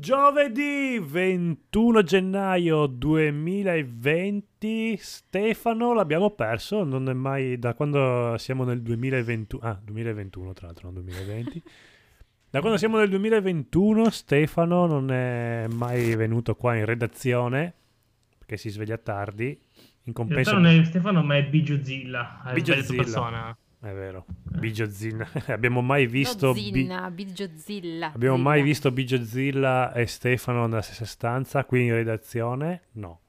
Giovedì 21 gennaio 2020, Stefano l'abbiamo perso, non è mai da quando siamo nel 2021, ah 2021 tra l'altro, non 2020. Da quando siamo nel 2021 Stefano non è mai venuto qua in redazione perché si sveglia tardi. In compenso... Non è Stefano ma è Bigiozilla, è Bigiozilla. persona. È vero, Bigiozilla. abbiamo mai visto Zinna, Bi... Bigiozilla. Abbiamo Zilla. mai visto Bigiozilla e Stefano nella stessa stanza qui in redazione? No.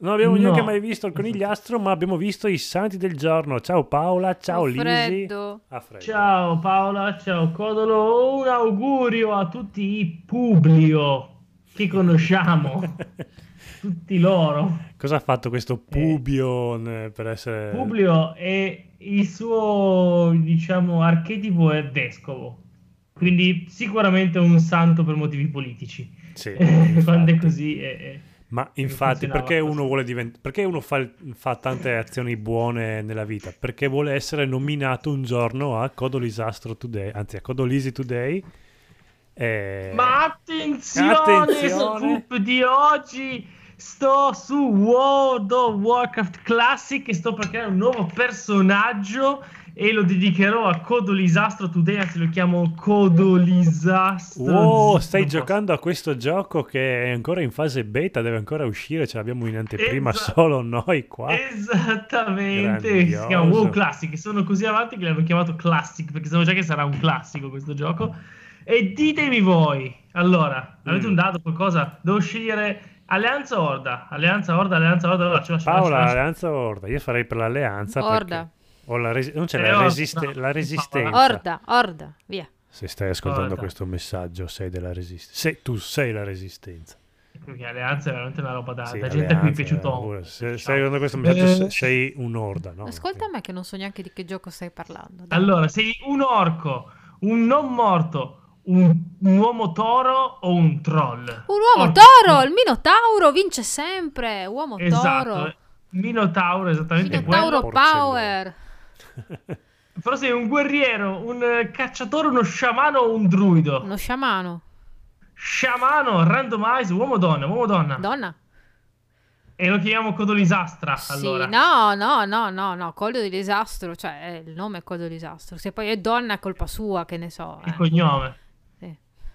Non abbiamo no. neanche mai visto il conigliastro, ma abbiamo visto i santi del giorno. Ciao Paola, ciao Lisi. Ciao Paola, ciao Codolo. Un augurio a tutti i Publio che conosciamo. tutti loro. Cosa ha fatto questo Publio eh, per essere... Publio è il suo, diciamo, archetipo è vescovo. Quindi sicuramente un santo per motivi politici. Sì, Quando è così... È, è, Ma infatti, perché uno vuole diventare... Perché uno fa, fa, tante azioni buone nella vita? Perché vuole essere nominato un giorno a Codolisastro Today, anzi a Codolisi Today. E... Ma attenzione, attenzione. di oggi sto su World of Warcraft Classic e sto per creare un nuovo personaggio e lo dedicherò a Codolisastro Today, anzi lo chiamo Codolisastro. Oh, stai giocando a questo gioco che è ancora in fase beta, deve ancora uscire, ce l'abbiamo in anteprima Esa- solo noi qua. Esattamente, Grandioso. si chiama WoW Classic, sono così avanti che l'hanno chiamato Classic, perché sanno già che sarà un classico questo gioco. E ditemi voi, allora, avete mm. un dato, qualcosa? Devo scegliere Alleanza Orda, Alleanza Orda, Alleanza Orda. Allora, Paola, Alleanza Orda. Io farei per l'Alleanza. Orda. La resi- non c'è eh, la, resiste- no, la, resistenza. Orda, Orda, via. Se stai ascoltando orda. questo messaggio, sei della resistenza. Se, tu sei la resistenza. Perché Alleanza è veramente una roba da, sì, da gente a cui è piaciuto. Se stai ascoltando questo messaggio, eh, sei un Orda. No? Ascolta me che non so neanche di che gioco stai parlando. Dai. Allora, sei un orco, un non morto un, un, uomo toro o un troll? Un uomo Orco. toro, il Minotauro vince sempre, uomo esatto. toro. Minotauro, esattamente Minotauro quello. power. Però sei un guerriero, un cacciatore, uno sciamano o un druido? Uno sciamano. Sciamano, randomize, uomo o donna, uomo o donna? Donna. E lo chiamiamo Codo Lisastra, sì, allora. No, no, no, no, no, Codo di Disastro, cioè il nome è Codo Disastro. Se poi è donna è colpa sua, che ne so. Il eh. cognome.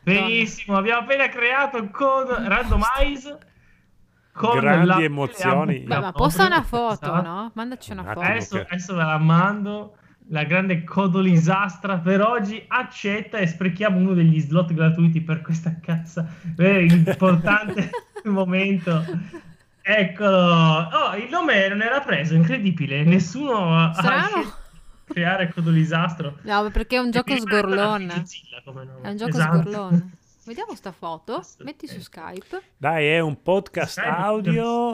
Benissimo, abbiamo appena creato un code randomize con grandi la... emozioni. Beh, ma posta una foto, esatto. no? Mandaci una foto. Adesso, adesso ve la mando. La grande codolisastra per oggi accetta e sprechiamo uno degli slot gratuiti per questa cazza importante momento. Eccolo. Oh, il nome non era preso, incredibile. Nessuno Strano. ha scelto creare Codolisastro. No, perché è un gioco sgorlone. È un gioco esatto. sgorlone. Vediamo sta foto. Metti su Skype. Dai, è un podcast Skype, audio.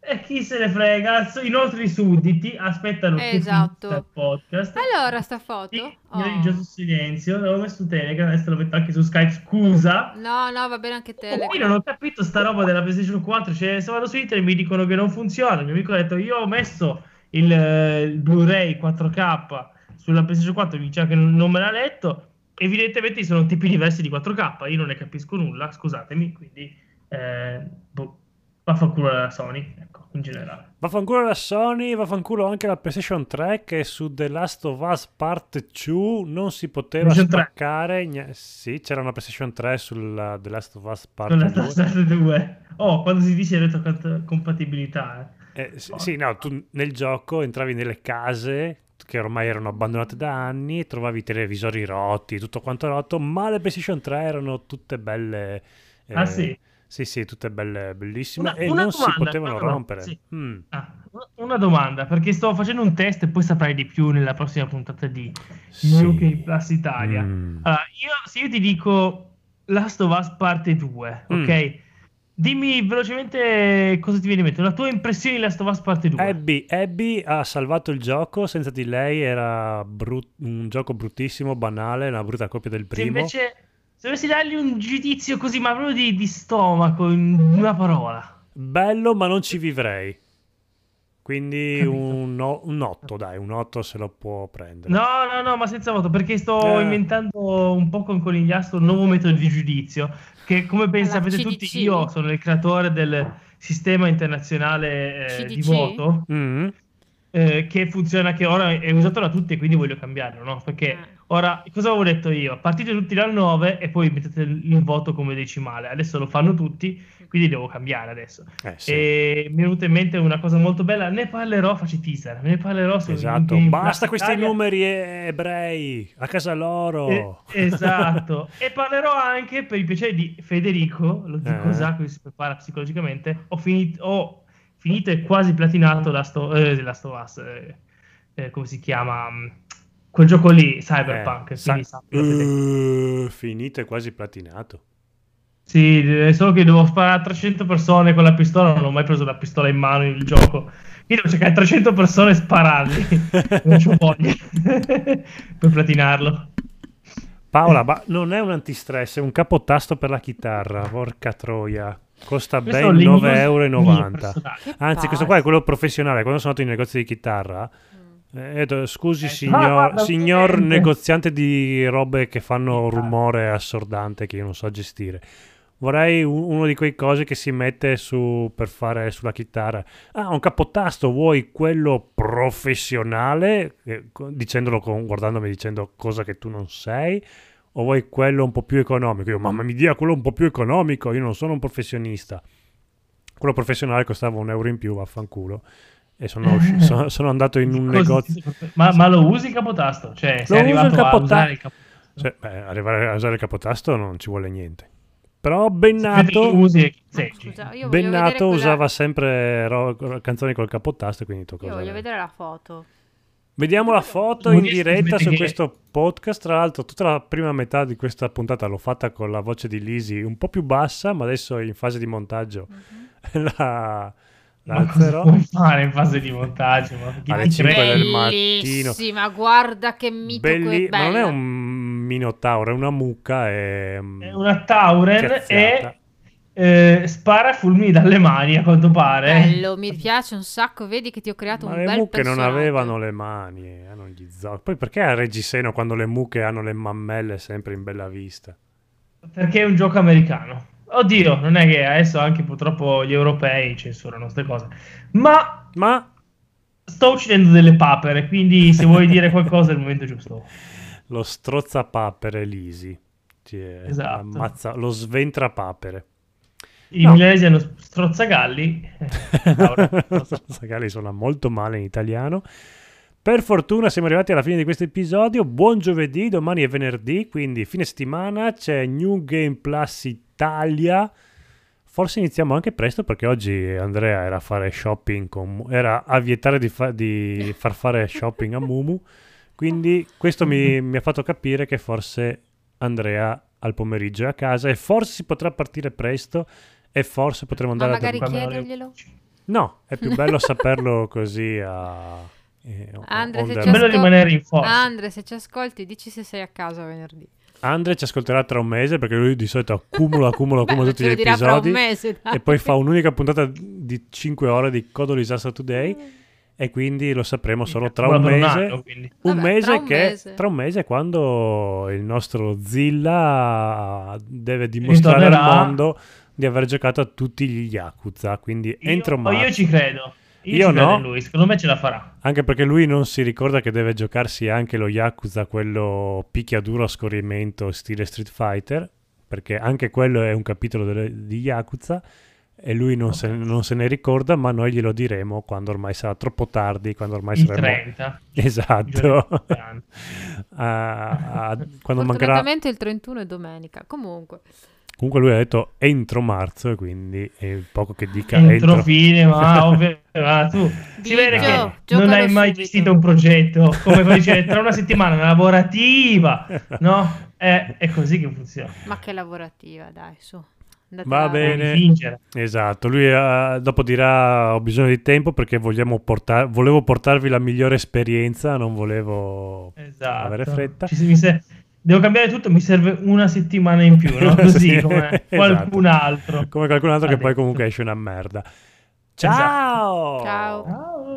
E chi se ne frega, i nostri sudditi aspettano esatto. il podcast. Allora, sta foto. Io oh. Giusto silenzio, l'avevo messo su Telegram, adesso lo metto anche su Skype, scusa. No, no, va bene anche Telegram. Poi non ho capito sta roba della PlayStation 4, cioè se vado su internet mi dicono che non funziona. Il mio amico ha detto, io ho messo il, il Blu-ray 4K sulla PlayStation 4 mi diceva che non me l'ha letto. Evidentemente sono tipi diversi di 4K, io non ne capisco nulla, scusatemi, quindi eh, boh, vaffanculo la Sony, ecco, in generale. Vaffanculo la Sony, vaffanculo anche la PlayStation 3 che su The Last of Us Part 2 non si poteva spaccare. Gne- sì, c'era una PlayStation 3 sulla The Last of Us Part 2. 2. Oh, quando si dice retrocompatibilità, eh. Eh, sì, no, tu nel gioco entravi nelle case che ormai erano abbandonate da anni, trovavi i televisori rotti, tutto quanto rotto, ma le PlayStation 3 erano tutte belle. Eh, ah sì? Sì, sì, tutte belle, bellissime una, e una non domanda, si potevano rompere. Sì. Mm. Ah, una domanda, perché sto facendo un test e poi saprai di più nella prossima puntata di sì. UK Plus Italia. Mm. Allora, io, se io ti dico Last of Us parte 2, mm. ok? Dimmi velocemente cosa ti viene in mente, la tua impressione di Last of Us Parte 2. Abby, Abby ha salvato il gioco, senza di lei era brut- un gioco bruttissimo, banale, una brutta copia del primo. Se invece, se dovessi dargli un giudizio così, ma proprio di, di stomaco, in una parola. Bello, ma non ci vivrei. Quindi un, un 8, dai, un 8 se lo può prendere. No, no, no, ma senza voto, perché sto Eh. inventando un po' con conigliastro un nuovo metodo di giudizio, che come ben Alla sapete CDC? tutti, io sono il creatore del sistema internazionale eh, di voto, Mm? eh, che funziona, che ora è usato da tutti e quindi voglio cambiarlo, no? Perché Eh. Ora, cosa avevo detto io? Partite tutti dal 9 e poi mettete il voto come decimale, adesso lo fanno tutti, quindi devo cambiare adesso. Eh, sì. E mi è venuta in mente una cosa molto bella, ne parlerò, faccio teaser, ne parlerò su Esatto, in- in basta Plus questi numeri ebrei a casa loro. Eh, esatto, e parlerò anche per il piacere di Federico, lo dico Eh. già così si prepara psicologicamente. Ho finito, ho finito e quasi platinato la sto, eh, Last of Us, eh, eh, come si chiama? Quel gioco lì, Cyberpunk. Eh, sa-. Uh, finito e quasi platinato. Sì, solo che devo sparare a 300 persone con la pistola, non ho mai preso la pistola in mano il gioco. Quindi devo cercare 300 persone e spararli. non c'ho voglia per platinarlo. Paola, ma non è un antistress, è un capotasto per la chitarra, porca troia. Costa ben è un 9,90 euro. Anzi, questo qua è quello professionale. Quando sono andato in negozi di chitarra, Eh, detto, scusi Eh, signor, guarda, signor negoziante di robe che fanno rumore assordante che io non so gestire. Vorrei un- uno di quei cose che si mette su per fare sulla chitarra. Ah, un capotasto, vuoi quello professionale? Eh, dicendolo con, guardandomi dicendo cosa che tu non sei. O vuoi quello un po' più economico? Io, mamma mi dia quello un po' più economico, io non sono un professionista. Quello professionale costava un euro in più, vaffanculo. E sono, usci- sono, sono andato in un Così- negozio. Ma, ma lo usi il capotasto? Cioè, sei Lo arrivato il a capota- usare il capotasto? Cioè, beh, arrivare a usare il capotasto non ci vuole niente. Però Bennato, usi seggi. scusa, Bennato quella- usava sempre ro- canzoni col capotasto, quindi tocca Io voglio vedere la foto. Vediamo la foto in diretta su questo podcast. Tra l'altro, tutta la prima metà di questa puntata l'ho fatta con la voce di Lisi un po' più bassa, ma adesso in fase di montaggio Mhm. la, la Ma cosa alzerò. puoi fare in fase di montaggio? Ma Alle ti cinque crede? del mattino. Bellissima, guarda che mito Belli- ma non è un minotauro, è una mucca. È, È una Tauren Cazziata. e eh, spara fulmini dalle mani, a quanto pare. Bello, mi piace un sacco, vedi che ti ho creato Ma un le bel mucche non personaggio. avevano le mani, eh, hanno gli zoccoli. Poi perché a Reggiseno quando le mucche hanno le mammelle sempre in bella vista? Perché è un gioco americano. Oddio, non è che adesso anche purtroppo gli europei censurano queste cose. Ma Ma sto uccidendo delle papere, quindi se vuoi dire qualcosa è il momento giusto. lo strozzapapere Lisi. Cioè, Esatto. ammazza- lo sventrapapere. I No. milanesi hanno strozzagalli. Laura. Strozzagallì suona molto male in italiano. Per fortuna siamo arrivati alla fine di questo episodio. Buon giovedì, domani è venerdì, quindi fine settimana c'è New Game Plus Italia. Forse iniziamo anche presto perché oggi Andrea era a fare shopping con era a vietare di, fa- di far fare shopping a Mumu. Quindi questo mi, mi ha fatto capire che forse Andrea al pomeriggio è a casa e forse si potrà partire presto e forse potremo andare a magari dormire. Quando- chiederglielo. No, è più bello saperlo così a... eh, Andre, se ci ascol- rimanere in forza. Andre, se ci ascolti, dici se sei a casa venerdì. Andre ci ascolterà tra un mese perché lui di solito accumula, accumula, Beh, accumula ce tutti gli episodi mese, e poi fa un'unica puntata di 5 ore di Codo Disaster Today e quindi lo sapremo solo tra un mese. anno. Un Vabbè, mese tra un che mese. tra un mese quando il nostro Zilla deve dimostrare al mondo di aver giocato a tutti gli Yakuza, quindi Io, entro marzo. io ci credo. Io, Io no. in lui, secondo me ce la farà. Anche perché lui non si ricorda che deve giocarsi anche lo Yakuza, quello picchiaduro a scorrimento stile Street Fighter, perché anche quello è un capitolo delle- di Yakuza e lui non, se, non se ne ricorda, ma noi glielo diremo quando ormai sarà troppo tardi, quando ormai Il saremo... 30. Esatto. A- a- quando mancherà... Fortunatamente il 31 è domenica. Comunque, Comunque lui ha detto entro marzo e quindi è poco che dica Entro entro... fine, ma ovvio, ma tu si vede che non hai mai subito. gestito un progetto come puoi dire tra una settimana lavorativa, no? È, è così che funziona. ma che lavorativa, dai, su. Andate Va là. bene. Esatto, lui eh, dopo dirà ho bisogno di tempo perché vogliamo portar- volevo portarvi la migliore esperienza, non volevo Esatto. avere fretta. Ci mi se- Devo cambiare tutto, mi serve una settimana in più, no? Così Sì, come esatto. qualcun altro. Come qualcun altro che poi comunque esce una merda. Esatto. Ciao! Ciao. Ciao.